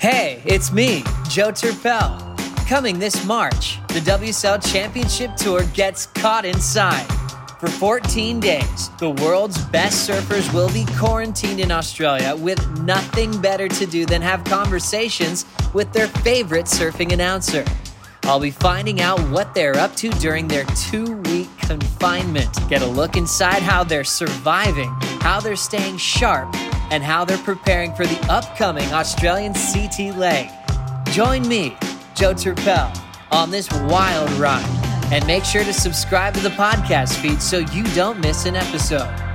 Hey, it's me, Joe Turpel. Coming this March, the WSL Championship Tour gets caught inside. For 14 days, the world's best surfers will be quarantined in Australia with nothing better to do than have conversations with their favorite surfing announcer. I'll be finding out what they're up to during their two week confinement. Get a look inside how they're surviving, how they're staying sharp, and how they're preparing for the upcoming Australian CT leg. Join me, Joe Turpel, on this wild ride. And make sure to subscribe to the podcast feed so you don't miss an episode.